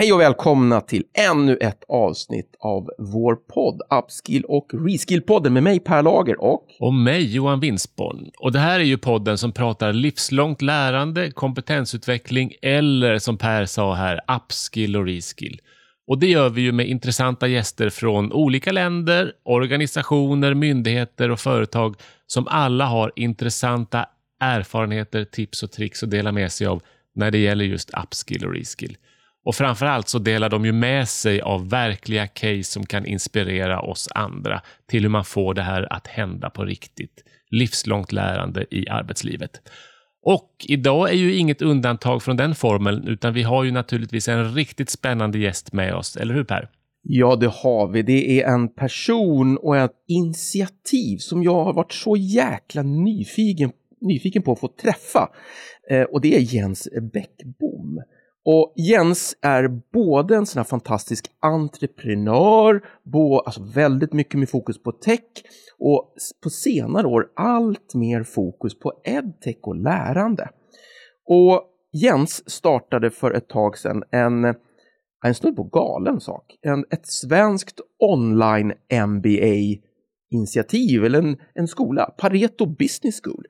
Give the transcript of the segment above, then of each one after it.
Hej och välkomna till ännu ett avsnitt av vår podd Upskill och Reskill-podden med mig Per Lager och... Och mig Johan Winsborn. Och det här är ju podden som pratar livslångt lärande, kompetensutveckling eller som Per sa här, upskill och reskill. Och det gör vi ju med intressanta gäster från olika länder, organisationer, myndigheter och företag som alla har intressanta erfarenheter, tips och tricks att dela med sig av när det gäller just upskill och reskill. Och framför allt så delar de ju med sig av verkliga case som kan inspirera oss andra till hur man får det här att hända på riktigt. Livslångt lärande i arbetslivet. Och idag är ju inget undantag från den formeln, utan vi har ju naturligtvis en riktigt spännande gäst med oss, eller hur Per? Ja, det har vi. Det är en person och ett initiativ som jag har varit så jäkla nyfiken, nyfiken på att få träffa. Eh, och det är Jens Bäckbom. Och Jens är både en sån här fantastisk entreprenör, bo, alltså väldigt mycket med fokus på tech och på senare år allt mer fokus på edtech och lärande. Och Jens startade för ett tag sedan en, en snudd på galen sak, en, ett svenskt online MBA-initiativ eller en, en skola, Pareto Business School.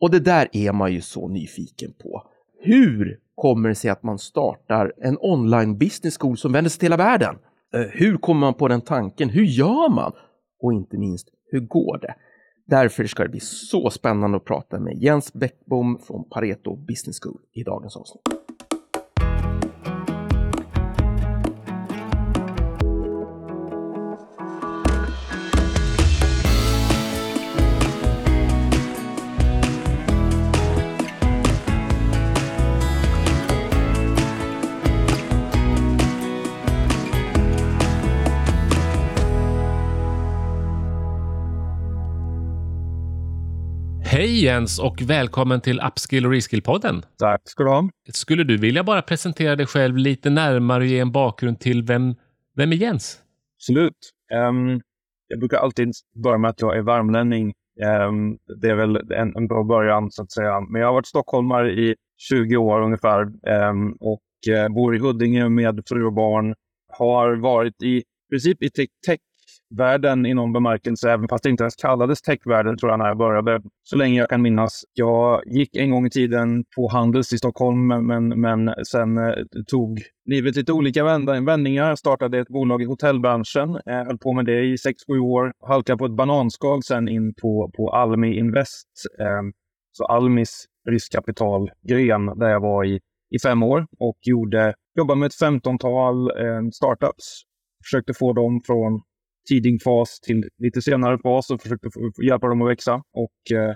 Och det där är man ju så nyfiken på. Hur kommer det sig att man startar en online business school som vänder sig till hela världen? Eh, hur kommer man på den tanken? Hur gör man? Och inte minst, hur går det? Därför ska det bli så spännande att prata med Jens Bäckbom från Pareto Business School i dagens avsnitt. Hej Jens och välkommen till Upskill och Reskill-podden. Tack ska du ha. Skulle du vilja bara presentera dig själv lite närmare och ge en bakgrund till vem, vem är Jens? Absolut. Um, jag brukar alltid börja med att jag är värmlänning. Um, det är väl en, en, bra början så att säga. Men jag har varit stockholmare i 20 år ungefär um, och uh, bor i Huddinge med fru och barn. Har varit i princip i tech världen i någon bemärkelse, även fast det inte ens kallades techvärlden tror jag när jag började, så länge jag kan minnas. Jag gick en gång i tiden på Handels i Stockholm, men, men sen eh, tog livet lite olika vändningar. Startade ett bolag i hotellbranschen, eh, höll på med det i 6-7 år. Halkade på ett bananskal sen in på, på Almi Invest, eh, så Almis riskkapitalgren, där jag var i, i fem år och gjorde, jobbade med ett femtontal eh, startups. Försökte få dem från tidig fas till lite senare fas och försökte hjälpa dem att växa. Och eh,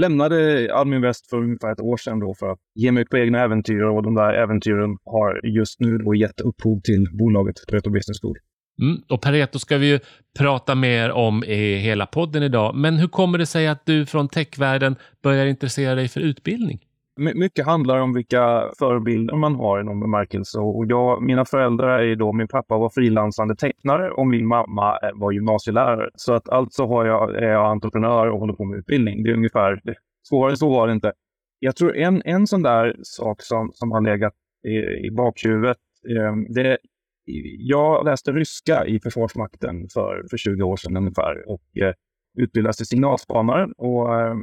lämnade Alminvest för ungefär ett år sedan då för att ge mig ut på egna äventyr och de där äventyren har just nu då gett upphov till bolaget Pareto Business School. Mm, och Pareto ska vi ju prata mer om i hela podden idag. Men hur kommer det sig att du från techvärlden börjar intressera dig för utbildning? Mycket handlar om vilka förebilder man har i någon bemärkelse. Och jag, mina föräldrar är då, min pappa var frilansande tecknare och min mamma eh, var gymnasielärare. Så att alltså har jag, är jag entreprenör och håller på med utbildning. Det är ungefär, det, svårare så var det inte. Jag tror en, en sån där sak som, som har legat i, i bakhuvudet, eh, det, jag läste ryska i Försvarsmakten för, för 20 år sedan ungefär och eh, utbildades till signalspanare. Och, eh,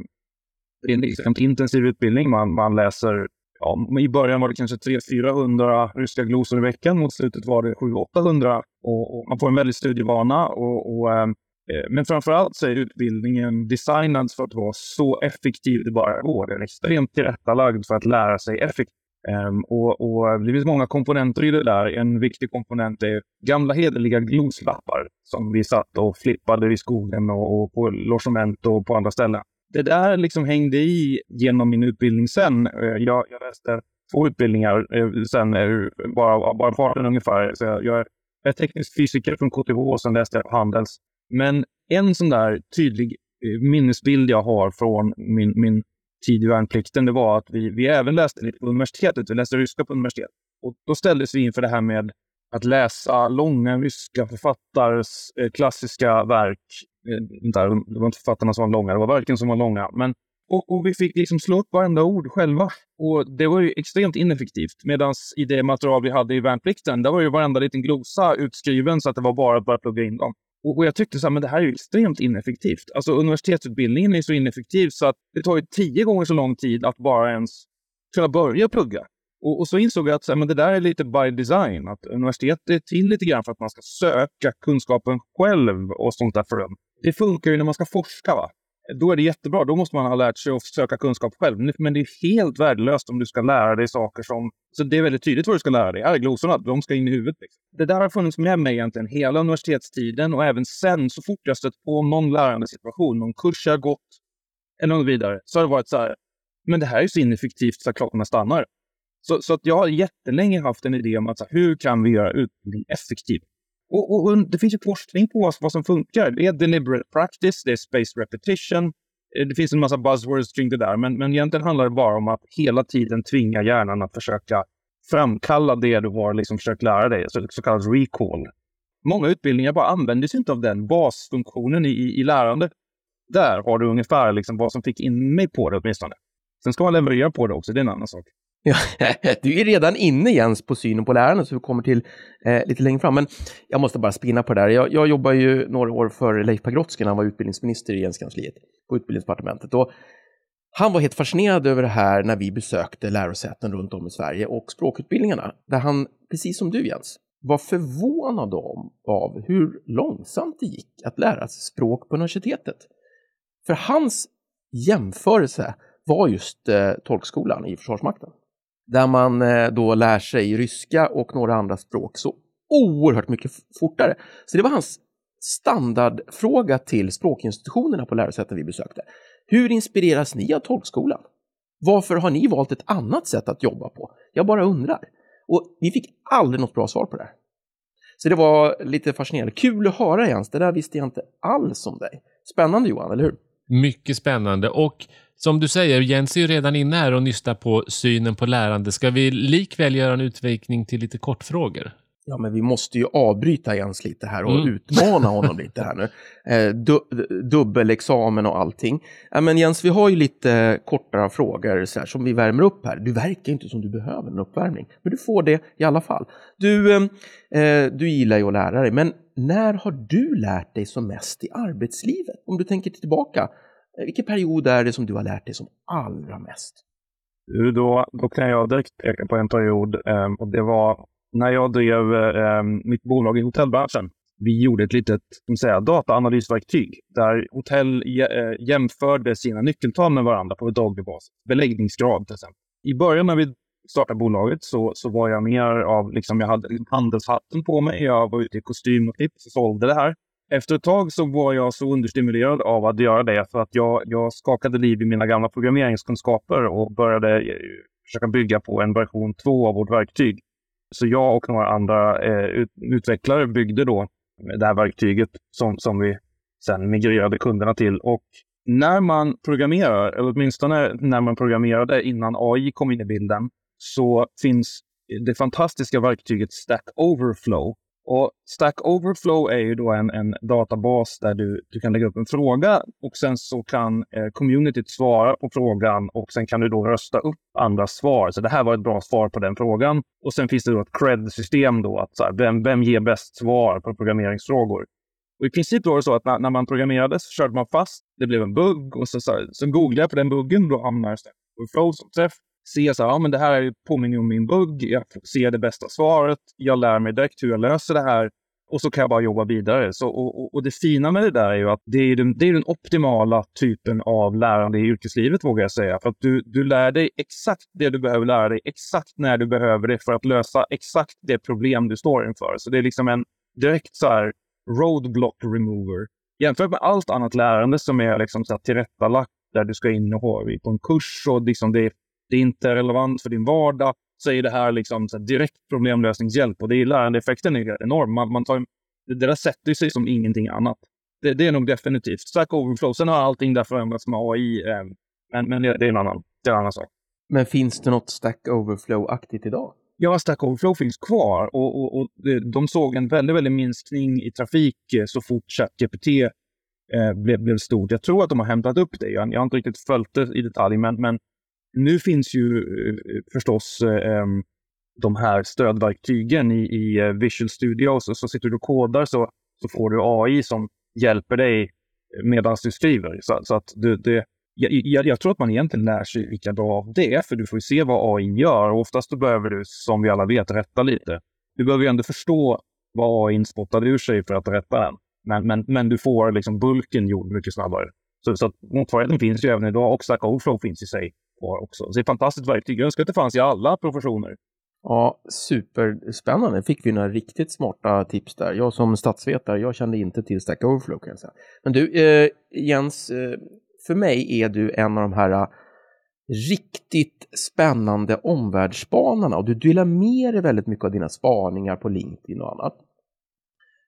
extremt intensiv utbildning. Man, man läser, ja, i början var det kanske 300-400 ryska glosor i veckan. Mot slutet var det 700-800 och, och, man får en väldigt studievana. Och, och ehm, eh, men framför allt så är utbildningen designad för att vara så effektiv det bara går. Den är extremt tillrättalagd för att lära sig effektivt. Um, och, och, det finns många komponenter i det där. En viktig komponent är gamla hederliga gloslappar som vi satt och flippade i skogen och, och på logement och på andra ställen det där liksom hängde i genom min utbildning sen. Eh, jag, jag läste två utbildningar eh, sen, eh, bara, bara farten ungefär. Så jag, jag är teknisk fysiker från KTH och sen läste jag på Handels. Men en sån där tydlig minnesbild jag har från min, min tid i värnplikten, det var att vi, vi även läste lite på universitetet. Vi läste ryska på universitetet. Och då ställdes vi inför det här med att läsa långa ryska författares klassiska verk Eh, det var inte författarna som var långa, det var verken som var långa. Men Och, och, vi fick liksom slå upp varenda ord själva. Och det var ju extremt ineffektivt. Medan i det material vi hade i värnplikten, där var ju varenda liten glosa utskriven så att det var bara att börja plugga in dem. Och, och jag tyckte så här, men det här är ju extremt ineffektivt. Alltså universitetsutbildningen är så ineffektiv så att det tar ju tio gånger så lång tid att bara ens kunna börja plugga. Och, och så insåg jag att så här, men det där är lite by design. Att universitetet är till lite grann för att man ska söka kunskapen själv och sånt där för dem. Det funkar ju när man ska forska. va? Då är det jättebra. Då måste man ha lärt sig att söka kunskap själv. Men det är helt värdelöst om du ska lära dig saker som... Så det är väldigt tydligt vad du ska lära dig. Här är glosorna. De ska in i huvudet. Liksom. Det där har funnits med mig egentligen hela universitetstiden och även sen så fort jag stött på någon lärande situation, någon kurs jag gått eller något vidare, så har det varit så här. Men det här är så ineffektivt så att klockorna stannar. Så, så att jag har jättelänge haft en idé om att så här, hur kan vi göra utbildning effektiv? Och, och, och, det finns ju forskning på vad, vad som funkar. Det är deliberate practice, det är space repetition. Eh, det finns en massa buzzwords kring det där, men, men egentligen handlar det bara om att hela tiden tvinga hjärnan att försöka framkalla det du har liksom försökt lära dig, så, så kallad recall. Många utbildningar bara använder sig inte av den basfunktionen i, i, i lärande. Där har du ungefär liksom vad som fick in mig på det åtminstone. Sen ska man leverera på det också, det är en annan sak. Ja, du är redan inne Jens på synen på lärande, så vi kommer till eh, lite längre fram. Men jag måste bara spinna på det där. Jag, jag jobbar ju några år för Leif Pagrotsky när han var utbildningsminister i Regeringskansliet på utbildningsdepartementet. Och han var helt fascinerad över det här när vi besökte lärosäten runt om i Sverige och språkutbildningarna. Där han, precis som du Jens, var förvånad om, av hur långsamt det gick att lära sig språk på universitetet. För hans jämförelse var just eh, tolkskolan i Försvarsmakten där man eh, då lär sig ryska och några andra språk så oerhört mycket fortare. Så det var hans standardfråga till språkinstitutionerna på lärosäten vi besökte. Hur inspireras ni av tolkskolan? Varför har ni valt ett annat sätt att jobba på? Jag bara undrar. Och vi fick aldrig något bra svar på det. Så det var lite fascinerande. Kul att höra Jens, det där visste jag inte alls om dig. Spännande Johan, eller hur? Mycket spännande och som du säger, Jens är ju redan inne här och nystar på synen på lärande. Ska vi likväl göra en utvikning till lite kortfrågor? Ja, men vi måste ju avbryta Jens lite här och mm. utmana honom lite här nu. Eh, du, dubbelexamen och allting. Ja, men Jens, vi har ju lite kortare frågor så här, som vi värmer upp här. Du verkar inte som du behöver en uppvärmning, men du får det i alla fall. Du, eh, eh du gillar ju att lära dig, men när har du lärt dig som mest i arbetslivet? Om du tänker tillbaka, Eh, vilken period är det som du har lärt dig som allra mest? Då, då kan jag direkt peka på en period ehm, och det var när jag drev ehm, mitt bolag i hotellbranschen. Vi gjorde ett litet säga, dataanalysverktyg där hotell eh, jämförde sina nyckeltal med varandra på daglig basis. Beläggningsgrad till exempel. I början när vi startade bolaget så, så var jag mer av, liksom, jag hade handelshatten på mig. Jag var ute i kostym och tips och sålde det här. Efter ett tag så var jag så understimulerad av att göra det för att jag, jag skakade liv i mina gamla programmeringskunskaper och började eh, försöka bygga på en version 2 av vårt verktyg. Så jag och några andra eh, utvecklare byggde då det här verktyget som, som vi sen migrerade kunderna till. Och när man programmerar, eller åtminstone när man programmerade innan AI kom in i bilden, så finns det fantastiska verktyget Stack Overflow och Stack Overflow är ju då en, en databas där du, du kan lägga upp en fråga och sen så kan eh, communityt svara på frågan och sen kan du då rösta upp andra svar. Så det här var ett bra svar på den frågan. Och sen finns det då ett cred-system då, att så här, vem, vem ger bäst svar på programmeringsfrågor? Och I princip var det så att när, när man programmerade så körde man fast, det blev en bugg och så, så, så googlade jag på den buggen, då hamnar Stack Overflow som träff se så här, ja men det här påminner om min bugg, jag ser det bästa svaret, jag lär mig direkt hur jag löser det här och så kan jag bara jobba vidare. Så, och, och, och det fina med det där är ju att det är den, det är den optimala typen av lärande i yrkeslivet vågar jag säga. För att du, du lär dig exakt det du behöver lära dig, exakt när du behöver det för att lösa exakt det problem du står inför. Så det är liksom en direkt så här roadblock remover. Jämfört med allt annat lärande som är liksom så här tillrättalagt där du ska in och ha på en kurs och liksom det är det är inte relevant för din vardag, så är det här liksom så direkt problemlösningshjälp. Och det är lärandeeffekten är enorm. Man, man tar, det där sätter sig som ingenting annat. Det, det är nog definitivt. Stack Overflow. Sen har allting där förändrats med AI. Eh, men, men det, det, är en annan, det är en annan sak. Men finns det något Stack Overflow-aktigt idag? Ja, Stack Overflow finns kvar och, och, och de såg en väldigt, väldigt minskning i trafik eh, så fort ChatGPT eh, blev, blev stort. Jag tror att de har hämtat upp det. Jag, jag har inte riktigt följt det i detalj, men, men nu finns ju eh, förstås eh, de här stödverktygen i, i eh, Visual Studio. Så, så sitter du och kodar så, så får du AI som hjälper dig medan du skriver. Så, så att du, det, jag, jag, tror att man egentligen lär sig lika bra av det, för du får ju se vad AI gör. Och oftast då behöver du, som vi alla vet, rätta lite. Du behöver ju ändå förstå vad AI spottade ur sig för att rätta den. Men, men, men du får liksom bulken gjord mycket snabbare. Så, så att motsvarigheten finns ju även idag och Stack Overflow finns i sig också. Så det är ett fantastiskt verktyg. Jag önskar att det fanns i alla professioner. Ja, superspännande. Fick vi några riktigt smarta tips där. Jag som statsvetare, jag kände inte till Stack Overflow kan jag säga. Men du, eh, Jens, eh, för mig är du en av de här uh, riktigt spännande omvärldsspanarna och du delar med dig väldigt mycket av dina spaningar på LinkedIn och annat.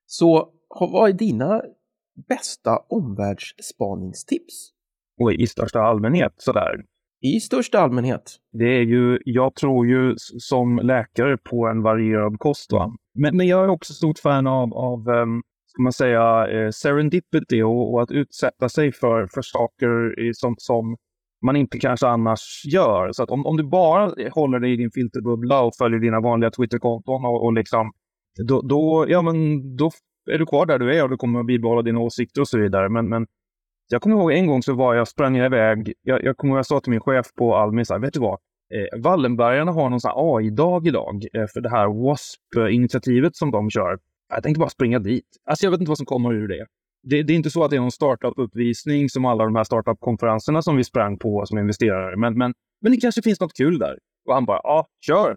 Så vad är dina bästa omvärldsspaningstips? Och i största allmänhet sådär. I största allmänhet? Det är ju, jag tror ju som läkare på en varierad kost. Va? Men, men jag är också stort fan av, av um, ska man säga, eh, serendipity och, och, att utsätta sig för, för saker i, som, som man inte kanske annars gör. Så att om, om du bara håller dig i din filterbubbla och följer dina vanliga Twitterkonton och, och liksom, då, då, ja, men, då är du kvar där du är och du kommer att bibehålla dina åsikter och så vidare. Men, men jag kommer ihåg en gång så var jag, sprang jag iväg, jag, jag kommer ihåg jag sa till min chef på Almi, så här, vet du vad? Eh, Wallenbergarna har någon AI-dag idag eh, för det här WASP-initiativet som de kör. Jag tänkte bara springa dit. Alltså jag vet inte vad som kommer ur det. Det, det är inte så att det är någon startup-uppvisning som alla de här startup-konferenserna som vi sprang på som investerare. Men, men, men det kanske finns något kul där. Och han bara, ja, kör.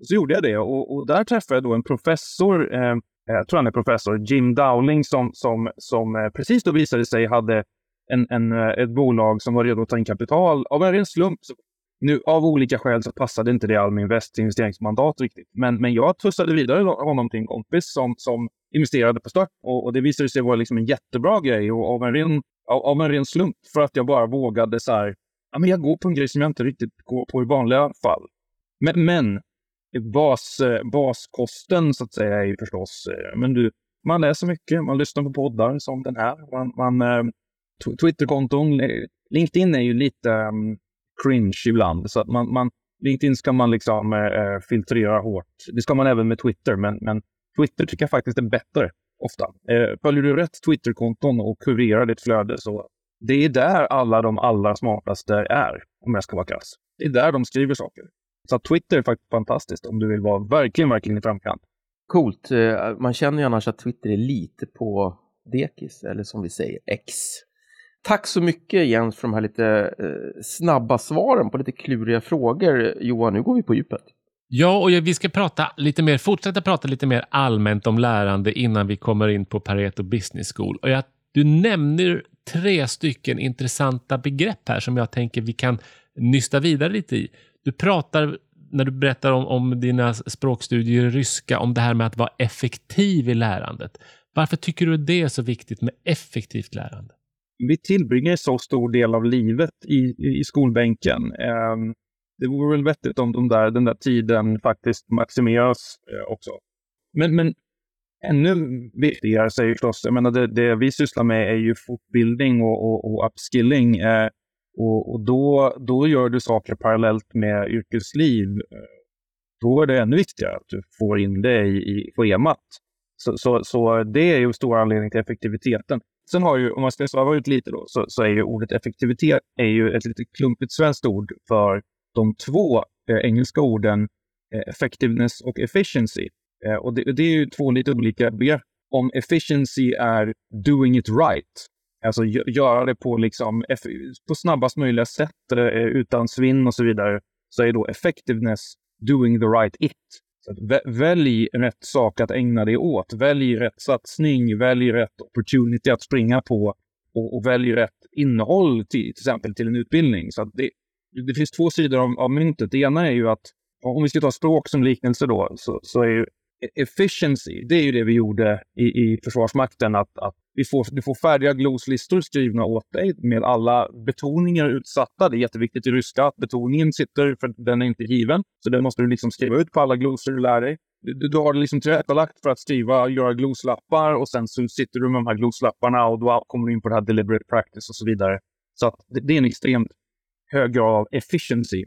Och så gjorde jag det och, och där träffade jag då en professor, eh, jag tror han är professor, Jim Dowling, som, som, som eh, precis då visade sig hade en, en, eh, ett bolag som var redo att ta in kapital. Av en ren slump så nu, av olika skäl så passade inte det Almi Invests investeringsmandat riktigt. Men, men jag tussade vidare honom till en kompis som, som investerade på start och, och det visade sig vara liksom en jättebra grej och av en ren, av, av en ren slump för att jag bara vågade så här, ja men jag går på en grej som jag inte riktigt går på i vanliga fall. Men, men bas, eh, baskosten så att säga är ju förstås, eh, men du, man läser mycket, man lyssnar på poddar som den här, man, man eh, Twitterkonton, eh, LinkedIn är ju lite um, cringe ibland. Så att man, man, LinkedIn ska man liksom uh, filtrera hårt. Det ska man även med Twitter, men, men Twitter tycker jag faktiskt är bättre ofta. Uh, följer du rätt Twitterkonton och kurerar ditt flöde så det är där alla de allra smartaste är, om jag ska vara krass. Det är där de skriver saker. Så Twitter är faktiskt fantastiskt om du vill vara verkligen, verkligen i framkant. Coolt. Man känner ju annars att Twitter är lite på dekis, eller som vi säger, X. Tack så mycket Jens för de här lite eh, snabba svaren på lite kluriga frågor. Johan, nu går vi på djupet. Ja, och vi ska prata lite mer, fortsätta prata lite mer allmänt om lärande innan vi kommer in på Pareto Business School. Och jag, du nämner tre stycken intressanta begrepp här som jag tänker vi kan nysta vidare lite i. Du pratar, när du berättar om, om dina språkstudier i ryska, om det här med att vara effektiv i lärandet. Varför tycker du det är så viktigt med effektivt lärande? Vi tillbringar så stor del av livet i, i skolbänken. Ehm, det vore väl vettigt om de där, den där tiden faktiskt maximeras eh, också. Men, men ännu viktigare säger förstås, jag menar det, det, vi sysslar med är ju fortbildning och, och, och upskilling. Eh, och, och då, då gör du saker parallellt med yrkesliv. Då är det ännu viktigare att du får in det i, i schemat. Så, så, så det är ju stor anledning till effektiviteten. Sen har ju, om man ska sväva ut lite då, så, så är ju ordet effektivitet är ju ett lite klumpigt svenskt ord för de två eh, engelska orden eh, effectiveness och efficiency. Eh, och det, det, är ju två lite olika begrepp. Om efficiency är doing it right, alltså göra det på, liksom, på snabbast möjliga sätt eh, utan svinn och så vidare, så är då effectiveness doing the right it. Välj rätt sak att ägna dig åt. Välj rätt satsning, välj rätt opportunity att springa på och, och välj rätt innehåll till, till exempel till en utbildning. Så det, det finns två sidor av, av myntet. Det ena är ju att, om vi ska ta språk som liknelse då, så, så är ju E-, efficiency, det är ju det vi gjorde i, i Försvarsmakten, att, att vi får, du får färdiga gloslistor skrivna åt dig med alla betoningar utsatta. Det är jätteviktigt i ryska att betoningen sitter, för den är inte given. Så den måste du liksom skriva ut på alla glosor du lär dig. du, du har det liksom tillrättalagt för att skriva, göra gloslappar och sen så sitter du med de här gloslapparna och då kommer du in på det här deliberate practice och så vidare. Så att det, det är en extremt hög grad av efficiency.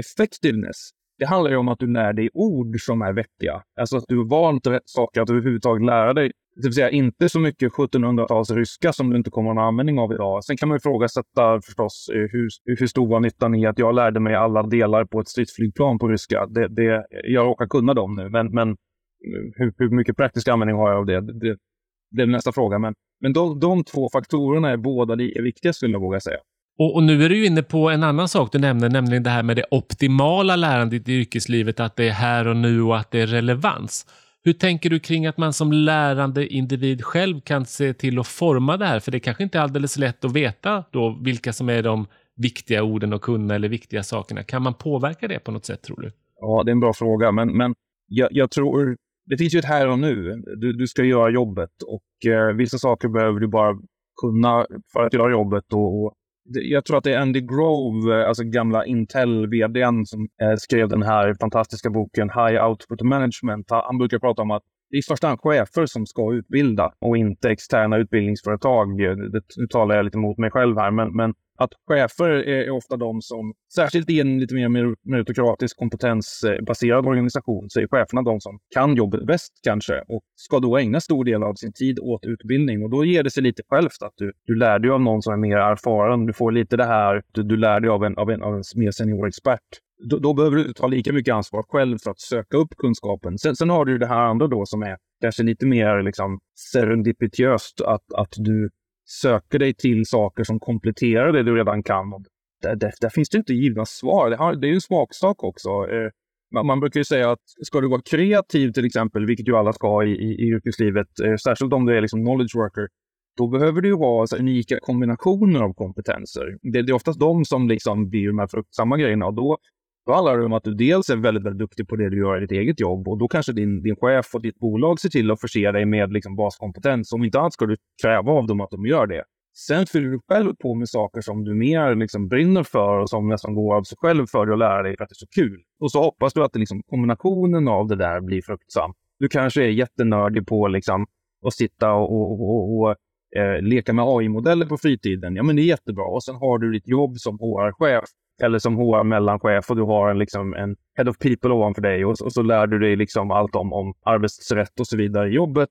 Effectiveness, det handlar ju om att du lär dig ord som är vettiga. Alltså att du har valt rätt saker att överhuvudtaget lära dig. Det vill säga inte så mycket 1700-tals ryska som du inte kommer att ha användning av idag. Sen kan man ifrågasätta förstås eh, hur, hur stor var nyttan i att jag lärde mig alla delar på ett stridsflygplan på ryska. Det, det, jag råkar kunna dem nu, men, men eh, hur, hur mycket praktisk användning har jag av det? Det, det är nästa fråga. Men, men de, de två faktorerna är båda lika viktiga skulle jag våga säga. Och, och, nu är du inne på en annan sak du nämnde, nämligen det här med det optimala lärandet i yrkeslivet, att det är här och nu och att det är relevans. Hur tänker du kring att man som lärande individ själv kan se till att forma det här? För det kanske inte är alldeles lätt att veta då vilka som är de viktiga orden att kunna eller viktiga sakerna. Kan man påverka det på något sätt tror du? Ja, det är en bra fråga, men, men jag, jag tror det finns ju ett här och nu. Du, du ska göra jobbet och eh, vissa saker behöver du bara kunna för att göra jobbet och, och jag tror att det är Andy Grove, eh, alltså gamla Intel-vdn, som eh, skrev den här fantastiska boken High Output Management. Han brukar prata om att det är i första hand chefer som ska utbilda och inte externa utbildningsföretag. Eh, nu talar jag lite mot mig själv här, men, men att chefer är ofta de som, särskilt i en lite mer meritokratisk kompetensbaserad organisation, så är cheferna de som kan jobbet bäst kanske och ska då ägna stor del av sin tid åt utbildning. Och då ger det sig lite självt att du, du lär dig av någon som är mer erfaren. Du får lite det här, du, du lär dig av en, av en, av en mer senior expert. Då, då, behöver du ta lika mycket ansvar själv för att söka upp kunskapen. Sen, sen har du det här andra då som är kanske lite mer liksom serendipitiöst, att, att du söker dig till saker som kompletterar det du redan kan. Och där, där, där finns det inte givna svar. Det, har, det är ju en smaksak också. Eh, man, man, brukar ju säga att ska du vara kreativ till exempel, vilket ju alla ska i, i, i yrkeslivet, eh, särskilt om du är liksom knowledge worker, då behöver du ha så, unika kombinationer av kompetenser. Det, det, är oftast de som liksom blir de här fruktsamma grejerna och då då handlar det om att du dels är väldigt, väldigt duktig på det du gör i ditt eget jobb och då kanske din, din chef och ditt bolag ser till att förse dig med liksom baskompetens. Om inte annat ska du kräva av dem att de gör det. Sen fyller du själv på med saker som du mer liksom brinner för och som nästan går av sig själv för dig att lära dig för att det är så kul. Och så hoppas du att det liksom, kombinationen av det där blir fruktsam. Du kanske är jättenördig på liksom, att sitta och, och, och, och eh, leka med AI-modeller på fritiden. Ja, men det är jättebra. Och sen har du ditt jobb som HR-chef eller som HR-mellanchef och du har en, liksom, en head of people ovanför dig och, och så lär du dig liksom allt om, om arbetsrätt och så vidare i jobbet.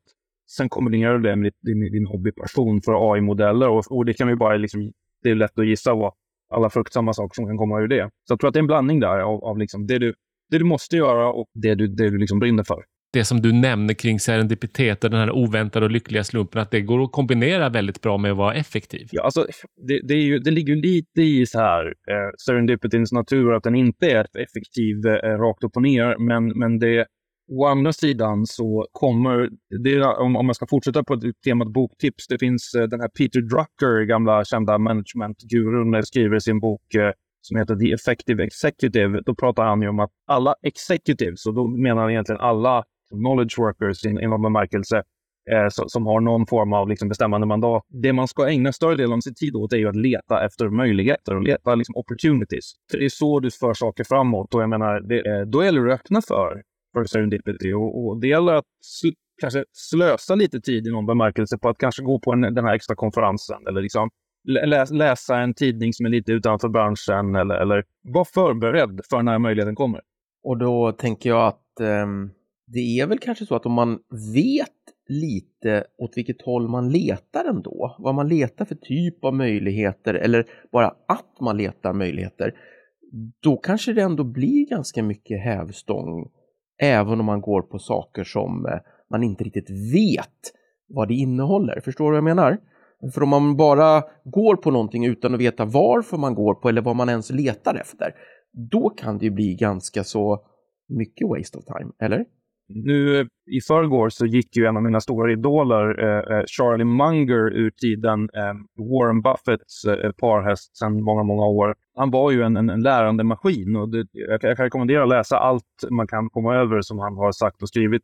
Sen kombinerar du det med din, din hobbypassion för AI-modeller och, och, det kan vi bara liksom, det är lätt att gissa vad alla fruktsamma saker som kan komma ur det. Så jag tror att det är en blandning där av, av liksom det, du, det du måste göra och det du, det du liksom brinner för det som du nämner kring serendipitet och den här oväntade och lyckliga slumpen, att det går att kombinera väldigt bra med att vara effektiv. Ja, alltså, det, det, ju, det ligger lite i så här, eh, serendipitins natur, att den inte är effektiv eh, rakt upp och ner, men, men det Å andra sidan så kommer, det, om, om jag ska fortsätta på temat boktips, det finns eh, den här Peter Drucker, gamla kända managementgurun, eh, skriver i sin bok eh, som heter The Effective Executive. Då pratar han ju om att alla executives, och då menar han egentligen alla knowledge workers i, någon bemärkelse eh, som har någon form av liksom, bestämmande mandat. Det man ska ägna större delen av sin tid åt är ju att leta efter möjligheter och leta liksom, opportunities. För det är så du för saker framåt och jag menar, det, eh, då gäller det att öppna för, för serendipity och, och det gäller att sl kanske slösa lite tid i någon bemärkelse på att kanske gå på en, den här extra konferensen eller liksom läsa en tidning som är lite utanför branschen eller, eller vara förberedd för när möjligheten kommer. Och då tänker jag att um det är väl kanske så att om man vet lite åt vilket håll man letar ändå, vad man letar för typ av möjligheter eller bara att man letar möjligheter, då kanske det ändå blir ganska mycket hävstång även om man går på saker som eh, man inte riktigt vet vad det innehåller. Förstår du vad jag menar? För om man bara går på någonting utan att veta varför man går på eller vad man ens letar efter, då kan det ju bli ganska så mycket waste of time, eller? Mm. Nu i förrgår så gick ju en av mina stora idoler, eh, eh Charlie Munger, ur tiden. Eh, Warren Buffetts eh, parhäst sedan många, många år. Han var ju en, en, en lärande maskin och det, jag, jag, kan rekommendera att läsa allt man kan komma över som han har sagt och skrivit.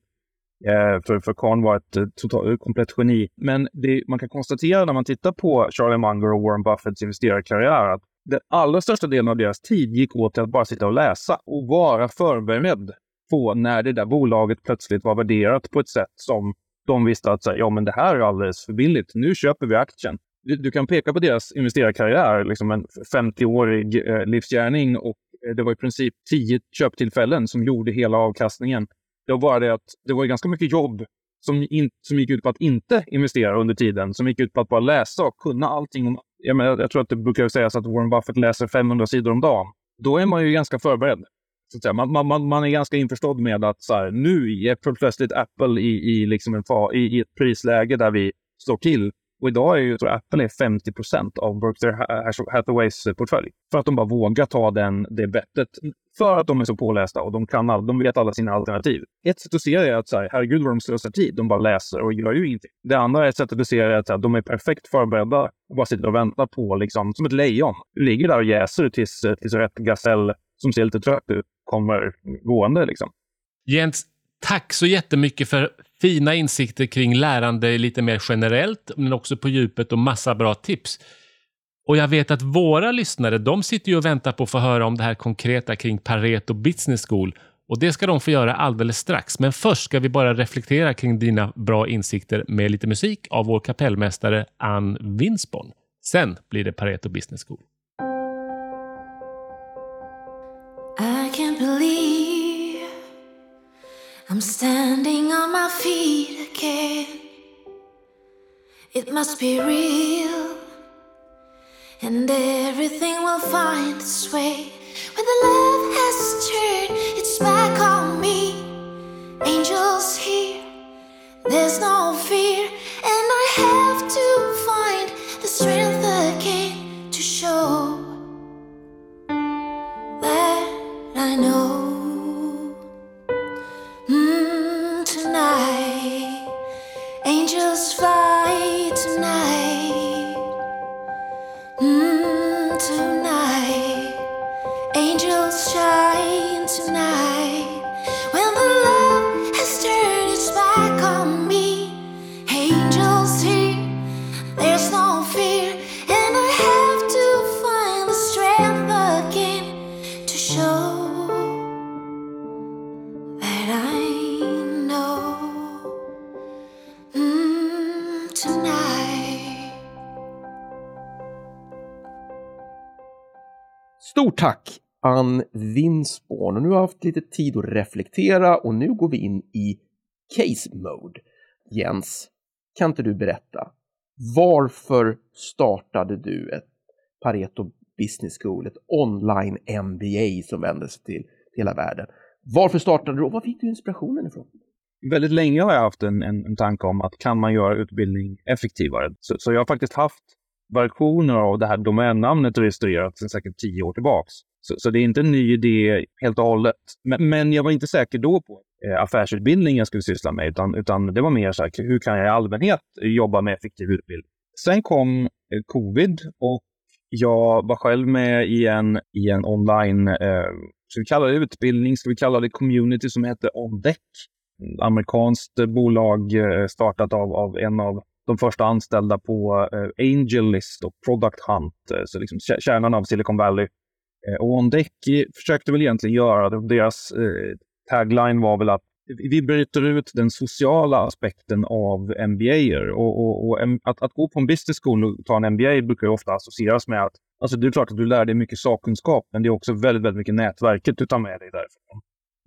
Eh, för, för Kahn var ett eh, total, eh, komplett geni. Men det, man kan konstatera när man tittar på Charlie Munger och Warren Buffetts investerarkarriär att den allra största delen av deras tid gick åt till att bara sitta och läsa och vara förberedd få när det där bolaget plötsligt var värderat på ett sätt som de visste att ja, men det här är alldeles för billigt. Nu köper vi aktien. Du, du kan peka på deras investerarkarriär, liksom en 50-årig eh, livsgärning och eh, det var i princip 10 köptillfällen som gjorde hela avkastningen. Det var bara det att det var ganska mycket jobb som, in, som gick ut på att inte investera under tiden, som gick ut på att bara läsa och kunna allting. Om, jag, menar, jag tror att det brukar sägas att Warren Buffett läser 500 sidor om dagen. Då är man ju ganska förberedd. Så att säga. Man, man, man är ganska införstådd med att så här, nu är plötsligt Apple i, i, liksom en fa, i, i ett prisläge där vi står till. Och idag är ju, tror jag, Apple är 50 procent av Berkshire eh, Hathaways eh, portfölj. För att de bara vågar ta den, det bettet. För att de är så pålästa och de kan all, de vet alla sina alternativ. Ett sätt att se det är att så här, herregud vad de slösar tid. De bara läser och gör ju ingenting. Det andra är sättet att se det är att här, de är perfekt förberedda och bara sitter och väntar på, liksom, som ett lejon. Du ligger där och jäser tills, eh, tills rätt gasell som ser lite trött ut kommer gående. Liksom. Jens, tack så jättemycket för fina insikter kring lärande lite mer generellt, men också på djupet och massa bra tips. Och jag vet att våra lyssnare, de sitter ju och väntar på att få höra om det här konkreta kring Pareto Business School. Och det ska de få göra alldeles strax. Men först ska vi bara reflektera kring dina bra insikter med lite musik av vår kapellmästare Ann Winsborn. Sen blir det Pareto Business School. I'm standing on my feet again. It must be real, and everything will find its way. When the love has turned its back on me, angels here, there's no Stort tack Ann Winsborn. Och nu har jag haft lite tid att reflektera och nu går vi in i case mode. Jens, kan inte du berätta? Varför startade du ett Pareto Business School, ett online MBA som vände sig till hela världen? Varför startade du och var fick du inspirationen ifrån? Väldigt länge har jag haft en, en, en tanke om att kan man göra utbildning effektivare? Så, så jag har faktiskt haft versioner av det här domännamnet registrerat sedan säkert tio år tillbaks. Så, så det är inte en ny idé helt och hållet. Men, men jag var inte säker då på eh, affärsutbildning jag skulle syssla med, utan, utan det var mer så här, hur kan jag i allmänhet jobba med effektiv utbildning? Sen kom eh, covid och jag var själv med i en, i en online, eh, ska vi kalla det utbildning, ska vi kalla det community som heter OnDeck. Amerikanskt bolag eh, startat av, av en av de första anställda på eh, AngelList och Product Hunt, eh, så liksom kärnan av Silicon Valley. Eh, och OnDeki eh, försökte väl egentligen göra det. Deras eh, tagline var väl att vi bryter ut den sociala aspekten av MBA. Och, och, och att, att gå på en business school och ta en MBA brukar ju ofta associeras med att alltså det är klart att du lär dig mycket sakkunskap, men det är också väldigt, väldigt mycket nätverket du tar med dig därifrån.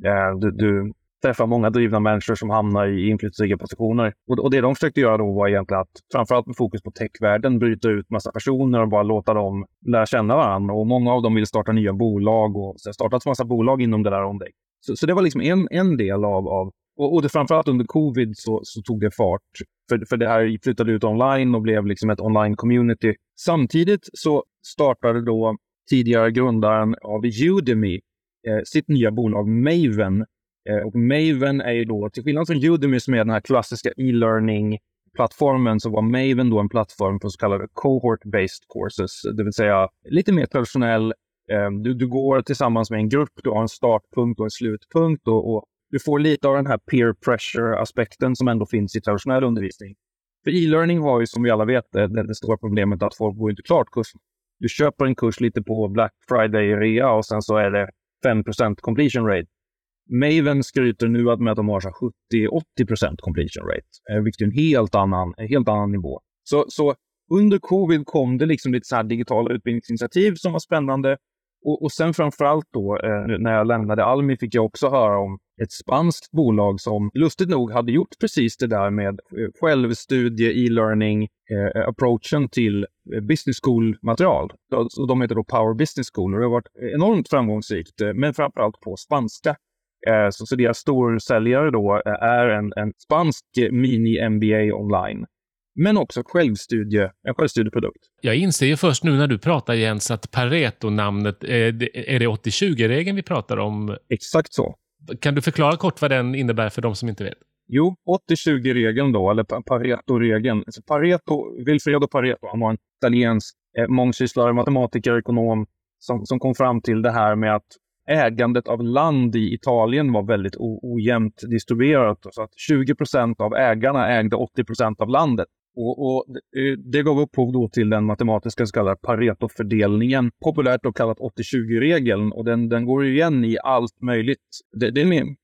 Eh, du, du träffar många drivna människor som hamnar i inflytelserika positioner. Och, och det de försökte göra då var egentligen att, framförallt med fokus på techvärlden, bryta ut massa personer och bara låta dem lära känna varandra. Och många av dem ville starta nya bolag och så har startats massa bolag inom det där området. Så, så det var liksom en, en del av, av och, och det, framförallt under covid så, så tog det fart. För, för det här flyttade ut online och blev liksom ett online-community. Samtidigt så startade då tidigare grundaren av Udemy eh, sitt nya bolag Maven. Eh, och Maven är ju då, till skillnad från Udemy som är den här klassiska e-learning-plattformen, så var Maven då en plattform för så kallade cohort-based courses, det vill säga lite mer traditionell. Eh, du, du går tillsammans med en grupp, du har en startpunkt och en slutpunkt och, och du får lite av den här peer pressure-aspekten som ändå finns i traditionell undervisning. För e-learning har ju som vi alla vet det, det, det stora problemet att folk går inte klart kursen. Du köper en kurs lite på Black Friday-rea och sen så är det 5 completion rate. Maven skryter nu med att de har 70-80% completion rate, eh, vilket är en helt annan, en helt annan nivå. Så, så under covid kom det liksom lite så här digitala utbildningsinitiativ som var spännande. Och, och sen framförallt då, eh, när jag lämnade Almi fick jag också höra om ett spanskt bolag som lustigt nog hade gjort precis det där med eh, självstudie, e-learning, eh, approachen till eh, business school-material. De heter då Power Business School och det har varit enormt framgångsrikt, eh, men framförallt på spanska. Eh, så, så deras storsäljare då är en, en spansk mini-MBA online men också självstudie, en självstudieprodukt. Jag inser ju först nu när du pratar Jens att Pareto-namnet, är det 80-20-regeln vi pratar om? Exakt så. Kan du förklara kort vad den innebär för de som inte vet? Jo, 80-20-regeln då, eller Pareto-regeln. Alltså Pareto, Vilfredo Pareto, han var en italiensk eh, mångsysslare, matematiker, ekonom som, som kom fram till det här med att ägandet av land i Italien var väldigt ojämnt distribuerat. Så att 20 procent av ägarna ägde 80 procent av landet. Och, och, eh, det gav upphov då till den matematiska så kallade Pareto-fördelningen, populärt då kallat 80-20-regeln. Och den, den går igen i allt möjligt. Det, det är en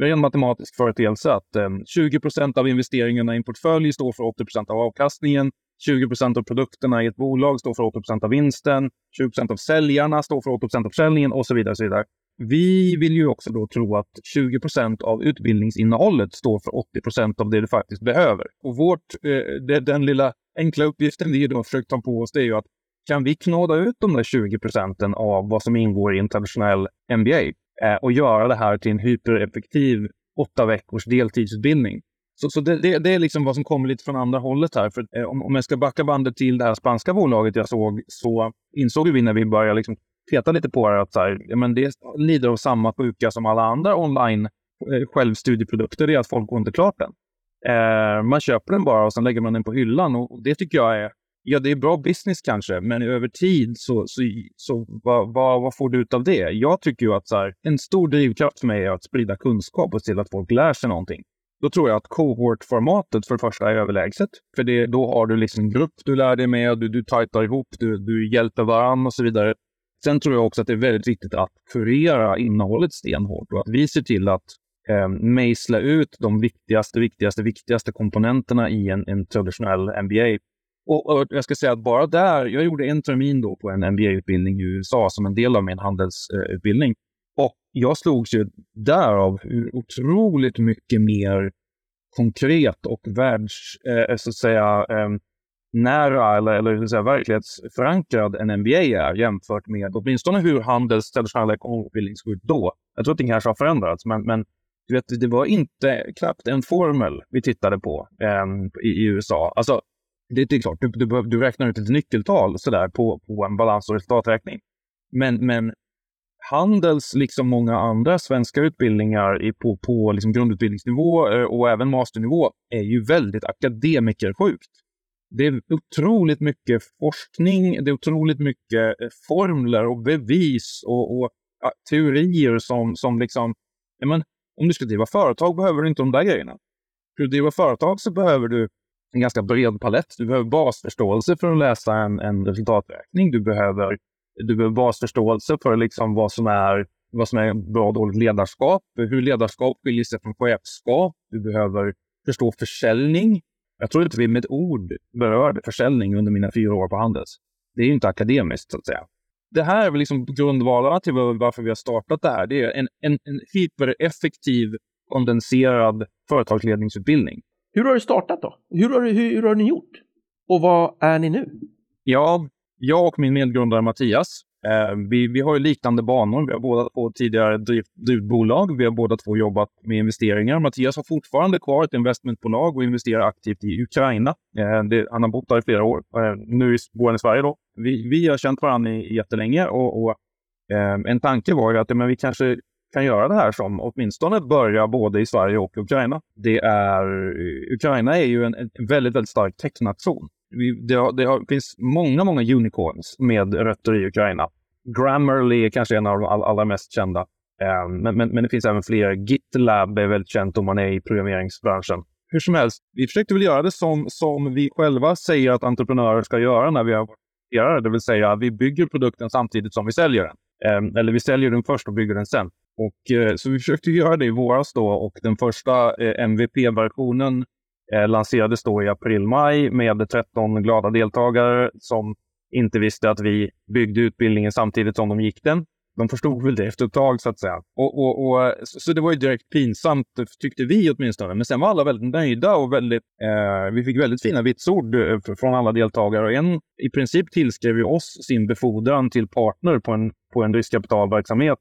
ren matematisk företeelse att eh, 20 procent av investeringarna i en portfölj står för 80 av avkastningen. 20 procent av produkterna i ett bolag står för 80 procent av vinsten. 20 procent av säljarna står för 80 procent av försäljningen och så vidare. Och så vidare. Vi vill ju också då tro att 20 procent av utbildningsinnehållet står för 80 procent av det du faktiskt behöver. Och vårt, eh, den lilla enkla uppgiften vi då försökt ta på oss det är ju att kan vi knåda ut de där 20 procenten av vad som ingår i en traditionell MBA eh, och göra det här till en hypereffektiv åtta veckors deltidsutbildning. Så, så det, det, det, är liksom vad som kommer lite från andra hållet här. För eh, om, om jag ska backa bandet till det här spanska bolaget jag såg så insåg vi när vi började liksom peta lite på det att så här, ja, men det lider av samma sjuka som alla andra online eh, självstudieprodukter. Det är att folk går inte klart den. Eh, man köper den bara och sen lägger man den på hyllan och det tycker jag är Ja, det är bra business kanske, men över tid så, så, så vad, vad, vad får du ut av det? Jag tycker ju att så här, en stor drivkraft för mig är att sprida kunskap och se till att folk lär sig någonting. Då tror jag att cohort-formatet för det första är överlägset. För det, då har du liksom en grupp du lär dig med, du, du tajtar ihop, du, du hjälper varandra och så vidare. Sen tror jag också att det är väldigt viktigt att kurera innehållet stenhårt och att vi ser till att eh, mejsla ut de viktigaste, viktigaste, viktigaste komponenterna i en, en traditionell MBA. Och, och, jag ska säga att bara där, jag gjorde en termin då på en MBA-utbildning i USA som en del av min handelsutbildning. Jag slogs ju därav hur otroligt mycket mer konkret och världs, eh, eh, så att säga, eh, nära eller, eller så säga, verklighetsförankrad en NBA är jämfört med åtminstone hur Handels traditionella ekonomutbildning såg ut då. Jag tror att det kanske har förändrats, men, men du vet, det var inte knappt en formel vi tittade på eh, i, i, USA. Alltså, det, det är klart, du, du, du räknar ut ett nyckeltal sådär på, på en balans och resultaträkning. Men, men Handels, liksom många andra svenska utbildningar på, på liksom grundutbildningsnivå eh, och även masternivå, är ju väldigt akademikersjukt. Det är otroligt mycket forskning, det är otroligt mycket eh, formler och bevis och, och ja, teorier som, som liksom... Ja, men, om du ska driva företag behöver du inte de där grejerna. För att driva företag så behöver du en ganska bred palett. Du behöver basförståelse för att läsa en, en resultaträkning. Du behöver du behöver basförståelse för liksom vad som är vad som är bra och dåligt ledarskap, hur ledarskap skiljer sig från chefskap. Du behöver förstå försäljning. Jag tror inte vi med ett ord berörde försäljning under mina fyra år på Handels. Det är ju inte akademiskt, så att säga. Det här är liksom grundvalarna till varför vi har startat det här. Det är en, en, en hypereffektiv, kondenserad företagsledningsutbildning. Hur har du startat då? Hur har, hur, hur har ni gjort? Och vad är ni nu? Ja, jag och min medgrundare Mattias, eh, vi, vi har ju liknande banor. Vi har båda två tidigare drivit bolag. Vi har båda två jobbat med investeringar. Mattias har fortfarande kvar ett investmentbolag och investerar aktivt i Ukraina. Eh, det, han har bott där i flera år. Eh, nu bor han i Sverige då. Vi, vi har känt varandra i, jättelänge och, och eh, en tanke var ju att men vi kanske kan göra det här som åtminstone börjar både i Sverige och Ukraina. Det är, Ukraina är ju en, en väldigt, väldigt stark technation det, har, det har, finns många, många unicorns med rötter i Ukraina. Grammarly är kanske en av de allra mest kända. Um, men, men, men, det finns även fler. GitLab är väldigt känt om man är i programmeringsbranschen. Hur som helst, vi försökte väl göra det som, som vi själva säger att entreprenörer ska göra när vi har det vill säga vi bygger produkten samtidigt som vi säljer den. Um, eller vi säljer den först och bygger den sen. Och, eh, så vi försökte göra det i våras då och den första eh, MVP-versionen eh, lanserades då i april-maj med 13 glada deltagare som inte visste att vi byggde utbildningen samtidigt som de gick den. De förstod väl det efter ett tag så att säga. Och, och, och, så det var ju direkt pinsamt tyckte vi åtminstone. Men sen var alla väldigt nöjda och väldigt, eh, vi fick väldigt fina vitsord eh, från alla deltagare. Och en i princip tillskrev ju oss sin befordran till partner på en, på en riskkapitalverksamhet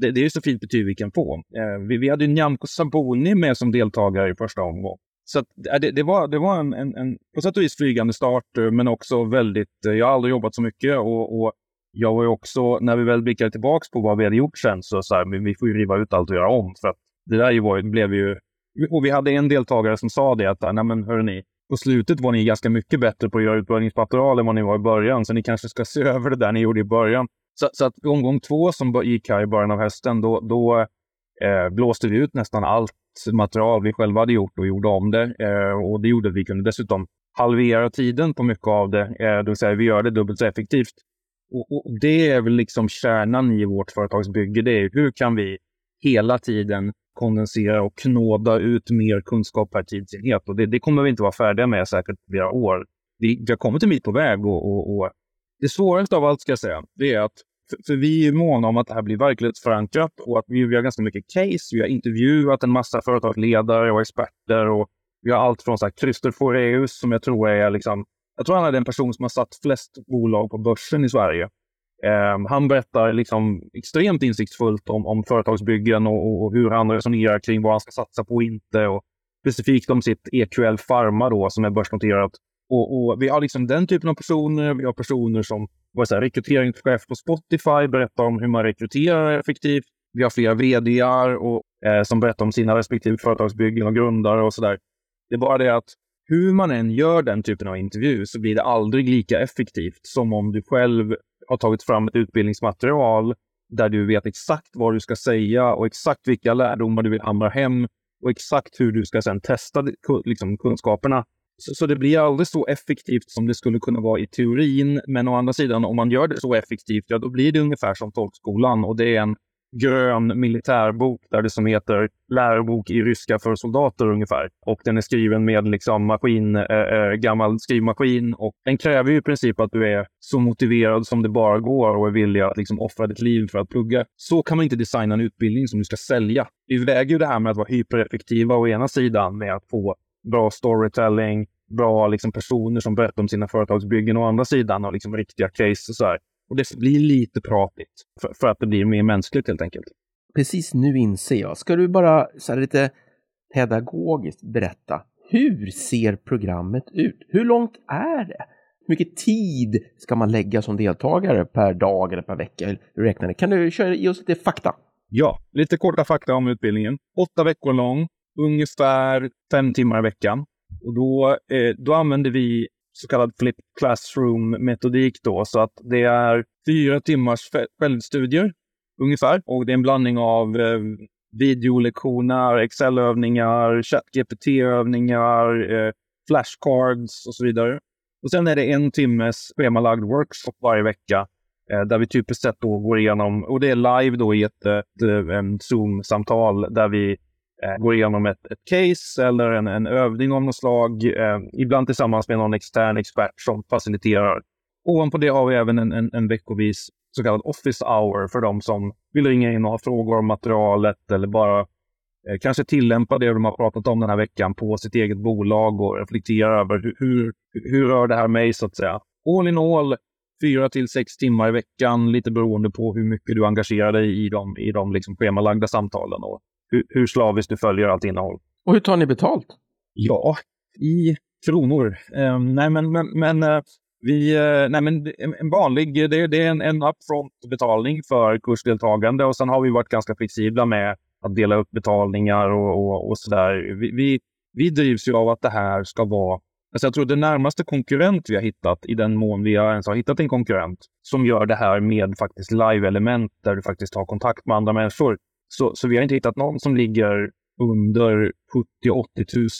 det, det är ju så fint betyg vi kan få. Eh, vi, vi hade Nyamko Sabuni med som deltagare i första omgången. Så att, det, det, var, det var en, en, en, på sätt och vis flygande start, eh, men också väldigt... Eh, jag har aldrig jobbat så mycket och, och jag var ju också, när vi väl blickade tillbaka på vad vi hade gjort sen, så, så här, vi får ju riva ut allt och göra om. För att det där ju var, blev ju... Och vi hade en deltagare som sa det att, nej men hörni, på slutet var ni ganska mycket bättre på att göra utbildningsmaterial än vad ni var i början, så ni kanske ska se över det där ni gjorde i början. Så, så att omgång två som gick här i början av hösten, då, då eh, blåste vi ut nästan allt material vi själva hade gjort och gjorde om det. Eh, och det gjorde att vi kunde dessutom halvera tiden på mycket av det, eh, det vill säga vi gör det dubbelt så effektivt. Och, och, det är väl liksom kärnan i vårt företagsbygge. Det är hur kan vi hela tiden kondensera och knåda ut mer kunskap per tidsenhet. Och det, det kommer vi inte vara färdiga med säkert flera år. Vi, vi har kommit en bit på väg och, och, och det svåraste av allt ska jag säga, det är att för, vi är måna om att det här blir verklighetsförankrat och att vi, vi har ganska mycket case. Vi har intervjuat en massa företagsledare och experter och vi har allt från så här, Christer Foreus som jag tror är liksom, jag tror han är den person som har satt flest bolag på börsen i Sverige. Um, han berättar liksom extremt insiktsfullt om, om företagsbyggen och, och, och, hur han resonerar kring vad han ska satsa på och inte. Och specifikt om sitt EQL Pharma då, som är börsnoterat och, och, vi har liksom den typen av personer. Vi har personer som var så här, rekryteringschef på Spotify, berättar om hur man rekryterar effektivt. Vi har flera vdar och, eh, som berättar om sina respektive företagsbyggen och grundare och så där. Det är bara det att hur man än gör den typen av intervju så blir det aldrig lika effektivt som om du själv har tagit fram ett utbildningsmaterial där du vet exakt vad du ska säga och exakt vilka lärdomar du vill hamra hem och exakt hur du ska sedan testa liksom, kunskaperna så, så, det blir aldrig så effektivt som det skulle kunna vara i teorin. Men å andra sidan, om man gör det så effektivt, ja, då blir det ungefär som tolkskolan. Och det är en grön militärbok där det som heter lärobok i ryska för soldater ungefär. Och den är skriven med liksom maskin, äh, äh, gammal skrivmaskin och den kräver ju i princip att du är så motiverad som det bara går och är villig att liksom offra ditt liv för att plugga. Så kan man inte designa en utbildning som du ska sälja. Vi väger ju det här med att vara hypereffektiva å ena sidan med att få bra storytelling, bra liksom, personer som berättar om sina företagsbyggen å andra sidan och liksom riktiga case och så här. Och det blir lite pratigt för, för, att det blir mer mänskligt helt enkelt. Precis nu inser jag. Ska du bara så här, lite pedagogiskt berätta. Hur ser programmet ut? Hur långt är det? Hur mycket tid ska man lägga som deltagare per dag eller per vecka? Hur räknar ni? Kan du köra, ge oss lite fakta? Ja, lite korta fakta om utbildningen. Åtta veckor lång, ungefär fem timmar i veckan. Och då, eh, då använder vi så kallad flip classroom-metodik då, så att det är fyra timmars självstudier ungefär. Och det är en blandning av eh, videolektioner, Excel-övningar, ChatGPT-övningar, eh, flashcards och så vidare. Och sen är det en timmes schemalagd workshop varje vecka eh, där vi typiskt sett då går igenom, och det är live då i ett, eh, ett, eh, ett Zoom-samtal där vi Eh, går igenom ett, ett case eller en, en övning av något slag, eh, ibland tillsammans med någon extern expert som faciliterar. Ovanpå det har vi även en, en, en veckovis så kallad office hour för de som vill ringa in och ha frågor om materialet eller bara eh, kanske tillämpa det de har pratat om den här veckan på sitt eget bolag och reflektera över hur, hur, hur rör det här mig så att säga. All in all, fyra till sex timmar i veckan, lite beroende på hur mycket du engagerar dig i de, i de liksom schemalagda samtalen. Och hur, hur slaviskt du följer allt innehåll. Och hur tar ni betalt? Ja, i kronor. Um, nej, men, men, men uh, vi, uh, nej, men en, vanlig, det, det är en, en upfront-betalning för kursdeltagande och sen har vi varit ganska flexibla med att dela upp betalningar och, och, och sådär. Vi, vi, vi drivs ju av att det här ska vara Alltså jag tror det närmaste konkurrent vi har hittat, i den mån vi ens har hittat en konkurrent, som gör det här med faktiskt live-element där du faktiskt har kontakt med andra människor. Så, så vi har inte hittat någon som ligger under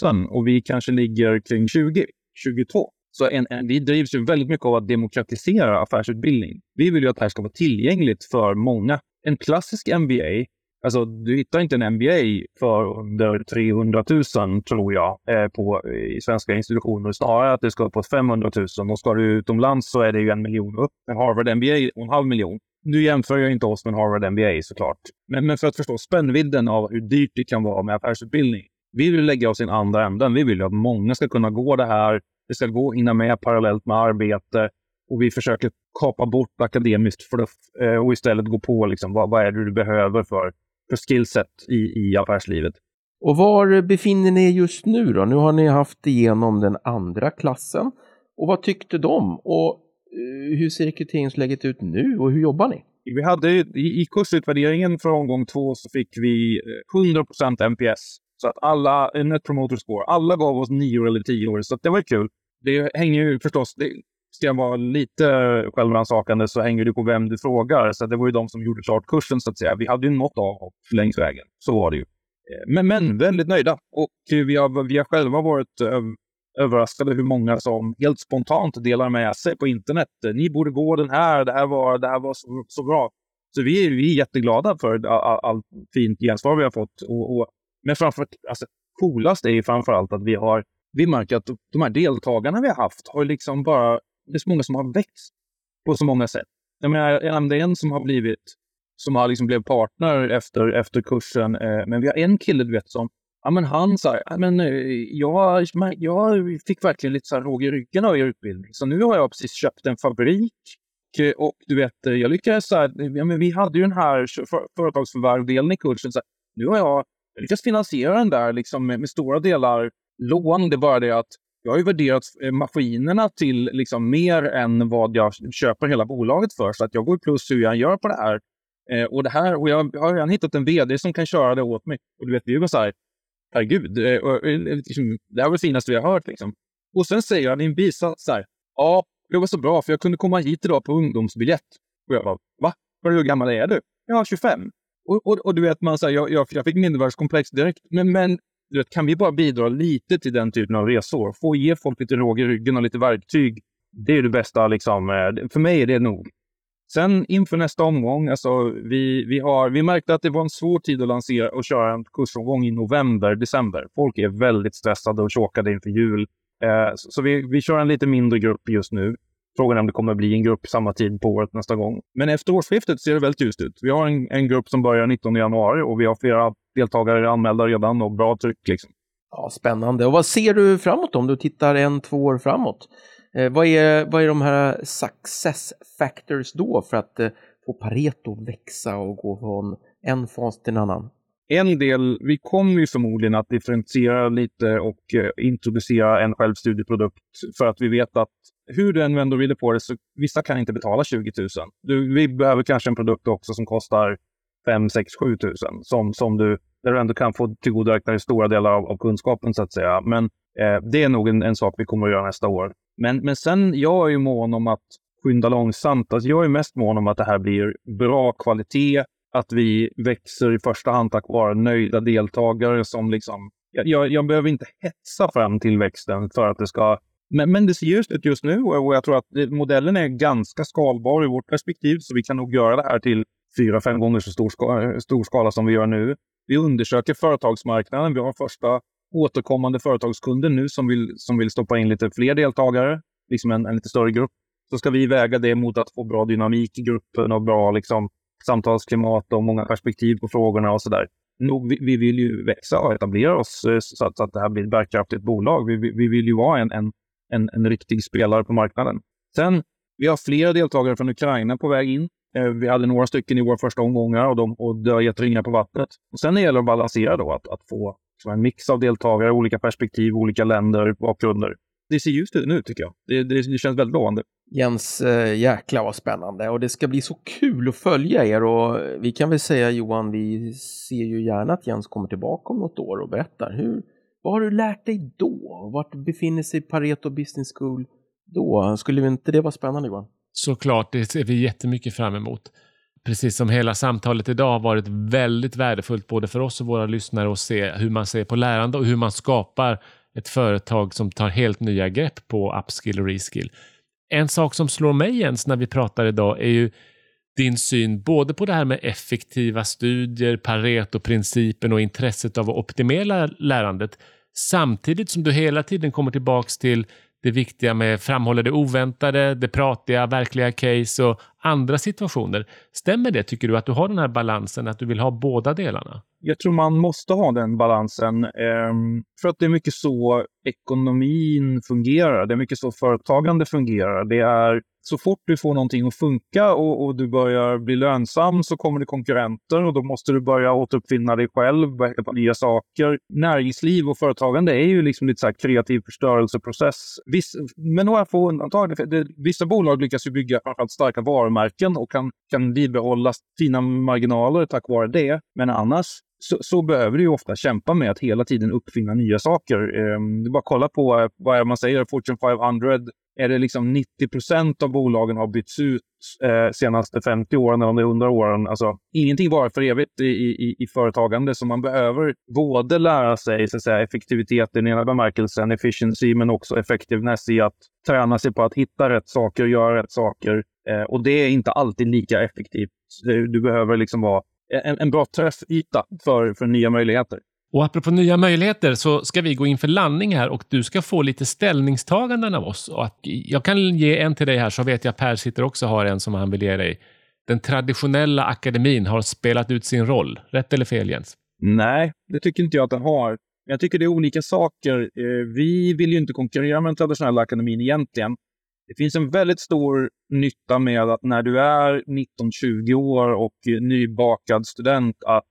70-80 000 och vi kanske ligger kring 20, 22. Så en, en, vi drivs ju väldigt mycket av att demokratisera affärsutbildning. Vi vill ju att det här ska vara tillgängligt för många. En klassisk MBA Alltså, du hittar inte en MBA för under 300 000 tror jag eh, på, i svenska institutioner. Snarare att det ska uppåt på 500 000 och ska du utomlands så är det ju en miljon upp. En Harvard MBA och en halv miljon. Nu jämför jag inte oss med Harvard MBA såklart. Men, men för att förstå spännvidden av hur dyrt det kan vara med affärsutbildning. Vi vill lägga oss i den andra änden. Vi vill ju att många ska kunna gå det här. Det ska gå att hinna med parallellt med arbete och vi försöker kapa bort akademiskt fluff eh, och istället gå på liksom, vad, vad är det du behöver för, för skillset i, i affärslivet. Och var befinner ni er just nu då? Nu har ni haft igenom den andra klassen. Och vad tyckte de? Och Eh, hur ser rekryteringsläget ut nu och hur jobbar ni? Vi hade i, i kursutvärderingen för omgång två så fick vi 100 eh, NPS. Så att alla, eh, Net Promoter Score, alla gav oss nio eller tio år, så det var kul. Det hänger ju förstås, det, ska jag vara lite självrannsakande så hänger det på vem du frågar. Så det var ju de som gjorde klart kursen så att säga. Vi hade ju något avhopp längs vägen. Så var det ju. Eh, men, men väldigt nöjda. Och vi har, vi har själva varit överraskade hur många som helt spontant delar med sig på internet. Eh, ni borde gå den här, det här var, det här var så, så bra. Så vi är, vi är jätteglada för allt all, fint gensvar vi har fått. Och, och, men framför alltså, coolast är ju framför allt att vi har vi märker att de här deltagarna vi har haft har liksom bara det är så många som har växt på så många sätt. Jag menar, det är en som har blivit, som har liksom blivit partner efter, efter kursen. Eh, men vi har en kille, du vet, som, ja men han sa, men eh, jag, jag fick verkligen lite så här råg i ryggen av er utbildning. Så nu har jag precis köpt en fabrik och du vet, eh, jag lyckades så här, ja, men vi hade ju den här företagsförvärvdelen i kursen. Så här, nu har jag lyckats finansiera den där liksom med, med stora delar lån. Det är bara det att jag har ju värderat eh, maskinerna till liksom mer än vad jag köper hela bolaget för. Så att jag går plus hur jag gör på det här. Eh, och det här, och jag har redan hittat en vd som kan köra det åt mig. Och du vet, vi var så här, herregud, eh, eh, liksom, det här var det finaste vi har hört. Liksom. Och sen säger han i en bisats så här, ja, det var så bra för jag kunde komma hit idag på ungdomsbiljett. Och jag bara, va? Hur gammal är du? Ja, 25. Och, och, och du vet, man säger, jag, jag, jag fick mindervärdeskomplex direkt. Men, men du vet, kan vi bara bidra lite till den typen av resor, få ge folk lite råg i ryggen och lite verktyg, det är det bästa. Liksom. Eh, för mig är det nog. Sen inför nästa omgång, alltså vi, vi, har, vi märkte att det var en svår tid att lansera och köra en kursomgång i november, december. Folk är väldigt stressade och chokade inför jul. Eh, så, så vi, vi kör en lite mindre grupp just nu. Frågan är om det kommer bli en grupp samma tid på året nästa gång. Men efter årsskiftet ser det väldigt ljust ut. Vi har en, en grupp som börjar 19 januari och vi har flera deltagare anmälda redan och bra tryck. Liksom. Ja, spännande. Och vad ser du framåt om du tittar en, två år framåt? Eh, vad, är, vad är de här success factors då för att eh, få Pareto att växa och gå från en fas till en annan? En del, vi kommer ju förmodligen att differentiera lite och eh, introducera en självstudieprodukt för att vi vet att hur du än vänder och vrider på det så vissa kan inte betala 20 000. Du, vi behöver kanske en produkt också som kostar 5, 6, 7 000 som, som du, där du ändå kan få tillgodoräkna dig stora delar av, av, kunskapen så att säga. Men eh, det är nog en, en, sak vi kommer att göra nästa år. Men, men sen, jag är ju mån om att skynda långsamt. Alltså jag är mest mån om att det här blir bra kvalitet, att vi växer i första hand tack vare nöjda deltagare som liksom... Jag, jag, behöver inte hetsa fram tillväxten för att det ska men, men det ser ljust ut just nu och jag tror att modellen är ganska skalbar i vårt perspektiv, så vi kan nog göra det här till fyra, fem gånger så stor skala, stor skala som vi gör nu. Vi undersöker företagsmarknaden. Vi har första återkommande företagskunder nu som vill, som vill stoppa in lite fler deltagare, liksom en, en lite större grupp. Så ska vi väga det mot att få bra dynamik i gruppen och bra liksom, samtalsklimat och många perspektiv på frågorna och sådär. Vi, vi vill ju växa och etablera oss eh, så att, så att det här blir ett bärkraftigt bolag. Vi, vi, vi vill ju vara en, en, en, en riktig spelare på marknaden. Sen, vi har flera deltagare från Ukraina på väg in. Eh, vi hade några stycken i våra första omgångar och, de, och det har gett ringar på vattnet. Och sen gäller det att balansera då, att, att få en mix av deltagare, olika perspektiv, olika länder, bakgrunder. Det ser ljust ut nu tycker jag. Det, det, det känns väldigt lovande. Jens, äh, jäklar vad spännande och det ska bli så kul att följa er och vi kan väl säga Johan, vi ser ju gärna att Jens kommer tillbaka om något år och berättar hur, vad har du lärt dig då? Vart befinner sig Pareto Business School då? Skulle inte det vara spännande Johan? Såklart, det ser vi jättemycket fram emot. Precis som hela samtalet idag har varit väldigt värdefullt både för oss och våra lyssnare att se hur man ser på lärande och hur man skapar ett företag som tar helt nya grepp på upskill och reskill. En sak som slår mig Jens när vi pratar idag är ju din syn både på det här med effektiva studier, Pareto-principen och intresset av att optimera lärandet samtidigt som du hela tiden kommer tillbaks till det viktiga med framhålla det oväntade, det pratiga, verkliga case och andra situationer. Stämmer det, tycker du, att du har den här balansen, att du vill ha båda delarna? Jag tror man måste ha den balansen. Ehm, för att det är mycket så ekonomin fungerar. Det är mycket så företagande fungerar. Det är så fort du får någonting att funka och, och, du börjar bli lönsam så kommer det konkurrenter och då måste du börja återuppfinna dig själv, börja på nya saker. Näringsliv och företagande är ju liksom lite så här kreativ förstörelseprocess. Viss, med några få undantag. Det, det, vissa bolag lyckas ju bygga framförallt starka varumärken och kan, kan bibehålla fina marginaler tack vare det. Men annars så, så, behöver du ju ofta kämpa med att hela tiden uppfinna nya saker. Eh, bara kolla på eh, vad man säger, Fortune 500 är det liksom 90 procent av bolagen har bytts ut eh, senaste 50 åren eller 100 åren. Alltså, ingenting varar för evigt i, i, i företagande, så man behöver både lära sig så att säga, effektivitet i den ena bemärkelsen, efficiency, men också effectiveness i att träna sig på att hitta rätt saker, göra rätt saker. Eh, och det är inte alltid lika effektivt. Du behöver liksom vara en, en bra träffyta för, för nya möjligheter. Och apropå nya möjligheter så ska vi gå in för landning här och du ska få lite ställningstaganden av oss. Och jag kan ge en till dig här så vet jag Per sitter också har en som han vill ge dig. Den traditionella akademin har spelat ut sin roll. Rätt eller fel Jens? Nej, det tycker inte jag att den har. Jag tycker det är olika saker. Eh, vi vill ju inte konkurrera med den traditionella akademin egentligen. Det finns en väldigt stor nytta med att när du är 19-20 år och nybakad student att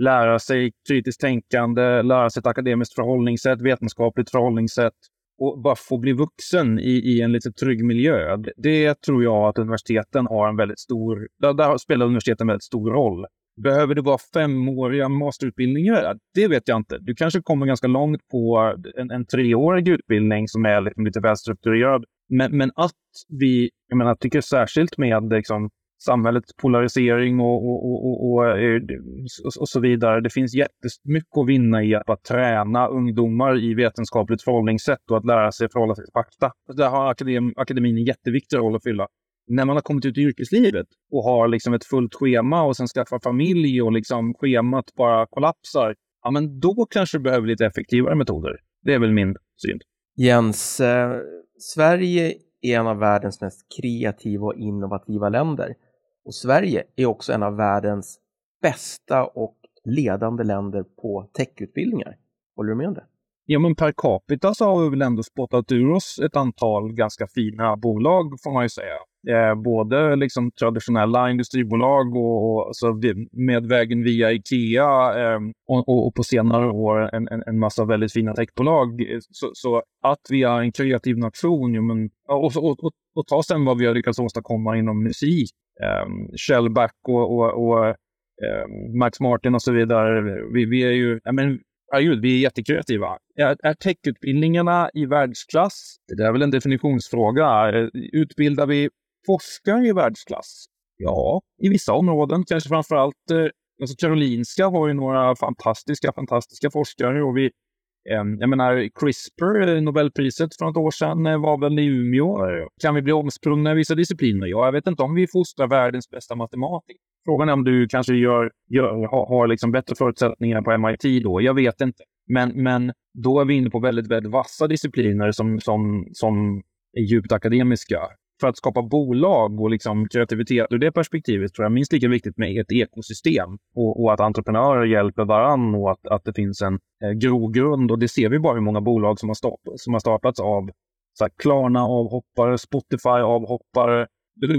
lära sig kritiskt tänkande, lära sig ett akademiskt förhållningssätt, vetenskapligt förhållningssätt och bara få bli vuxen i, i en lite trygg miljö. Det tror jag att universiteten har en väldigt stor... Där, där spelar universiteten en väldigt stor roll. Behöver det vara femåriga masterutbildningar? Det vet jag inte. Du kanske kommer ganska långt på en, en treårig utbildning som är liksom lite välstrukturerad. Men, men att vi, jag menar, tycker särskilt med liksom, samhällets polarisering och, och, och, eh, eh, och, och, så vidare. Det finns jättemycket att vinna i att träna ungdomar i vetenskapligt förhållningssätt och att lära sig förhålla sig till fakta. Alltså, där har akadem, akademin en jätteviktig roll att fylla. När man har kommit ut i yrkeslivet och har liksom ett fullt schema och sen skaffar familj och liksom schemat bara kollapsar, ja men då kanske du behöver lite effektivare metoder. Det är väl min syn. Jens, eh, Sverige är en av världens mest kreativa och innovativa länder. Och Sverige är också en av världens bästa och ledande länder på techutbildningar. Håller du med om det? Ja, men per capita så har vi väl ändå spottat ur oss ett antal ganska fina bolag, får man ju säga. Eh, både liksom traditionella industribolag och, och alltså med vägen via Ikea eh, och, och, och, på senare år en, en, en massa väldigt fina techbolag. Så, så, att vi är en kreativ nation, ja, men, och, och, och, och ta sen vad vi har lyckats åstadkomma inom musik Eh, Shellback och, och, och ehm, Max Martin och så vidare. Vi, vi är ju, ja, gud, vi är jättekreativa. Är, är techutbildningarna i världsklass? Det är väl en definitionsfråga. Eh, utbildar vi forskare i världsklass? Ja, i vissa områden, kanske framför allt eh, Alltså Karolinska har ju några fantastiska, fantastiska forskare och vi Ehm, jag menar, CRISPR, eh, Nobelpriset för något år sedan, eh, var väl i Umeå. Kan vi bli omsprungna i vissa discipliner? Ja, jag vet inte om vi fostrar världens bästa matematiker. Frågan är om du kanske gör, gör, har, har liksom bättre förutsättningar på MIT då. Jag vet inte. Men, men då är vi inne på väldigt, väldigt vassa discipliner som, som, som är djupt akademiska för att skapa bolag och liksom kreativitet ur det perspektivet tror jag minst lika viktigt med ett ekosystem och, och att entreprenörer hjälper varandra och att, att det finns en eh, grogrund. Och det ser vi bara hur många bolag som har, stap, som har startats av så här, Klarna avhoppare, Spotify avhoppare.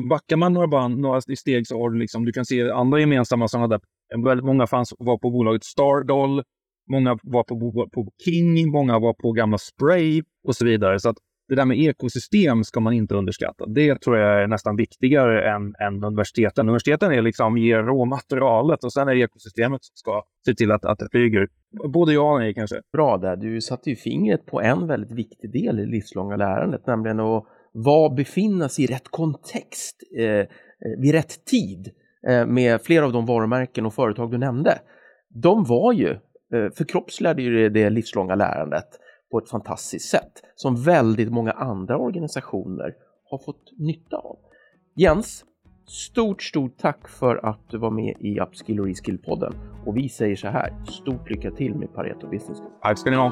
Backar man några, band, några steg så har du liksom, du kan se andra gemensamma sådana där. Eh, väldigt många fanns, var på bolaget Stardoll, många var på, på King, många var på gamla Spray och så vidare. Så att det där med ekosystem ska man inte underskatta. Det tror jag är nästan viktigare än, än universiteten. Universiteten är liksom, ger råmaterialet och sen är det ekosystemet som ska se till att, att det flyger. Både ja och nej kanske. Bra där. Du satte ju fingret på en väldigt viktig del i det livslånga lärandet, nämligen att var befinna sig i rätt kontext eh, eh, vid rätt tid eh, med flera av de varumärken och företag du nämnde. De var ju, eh, förkroppsligade ju det, det livslånga lärandet på ett fantastiskt sätt som väldigt många andra organisationer har fått nytta av. Jens, Stort, stort tack för att du var med i Upskill och Reskill-podden. Och vi säger så här, stort lycka till med Pareto Business Tack ska ni ha.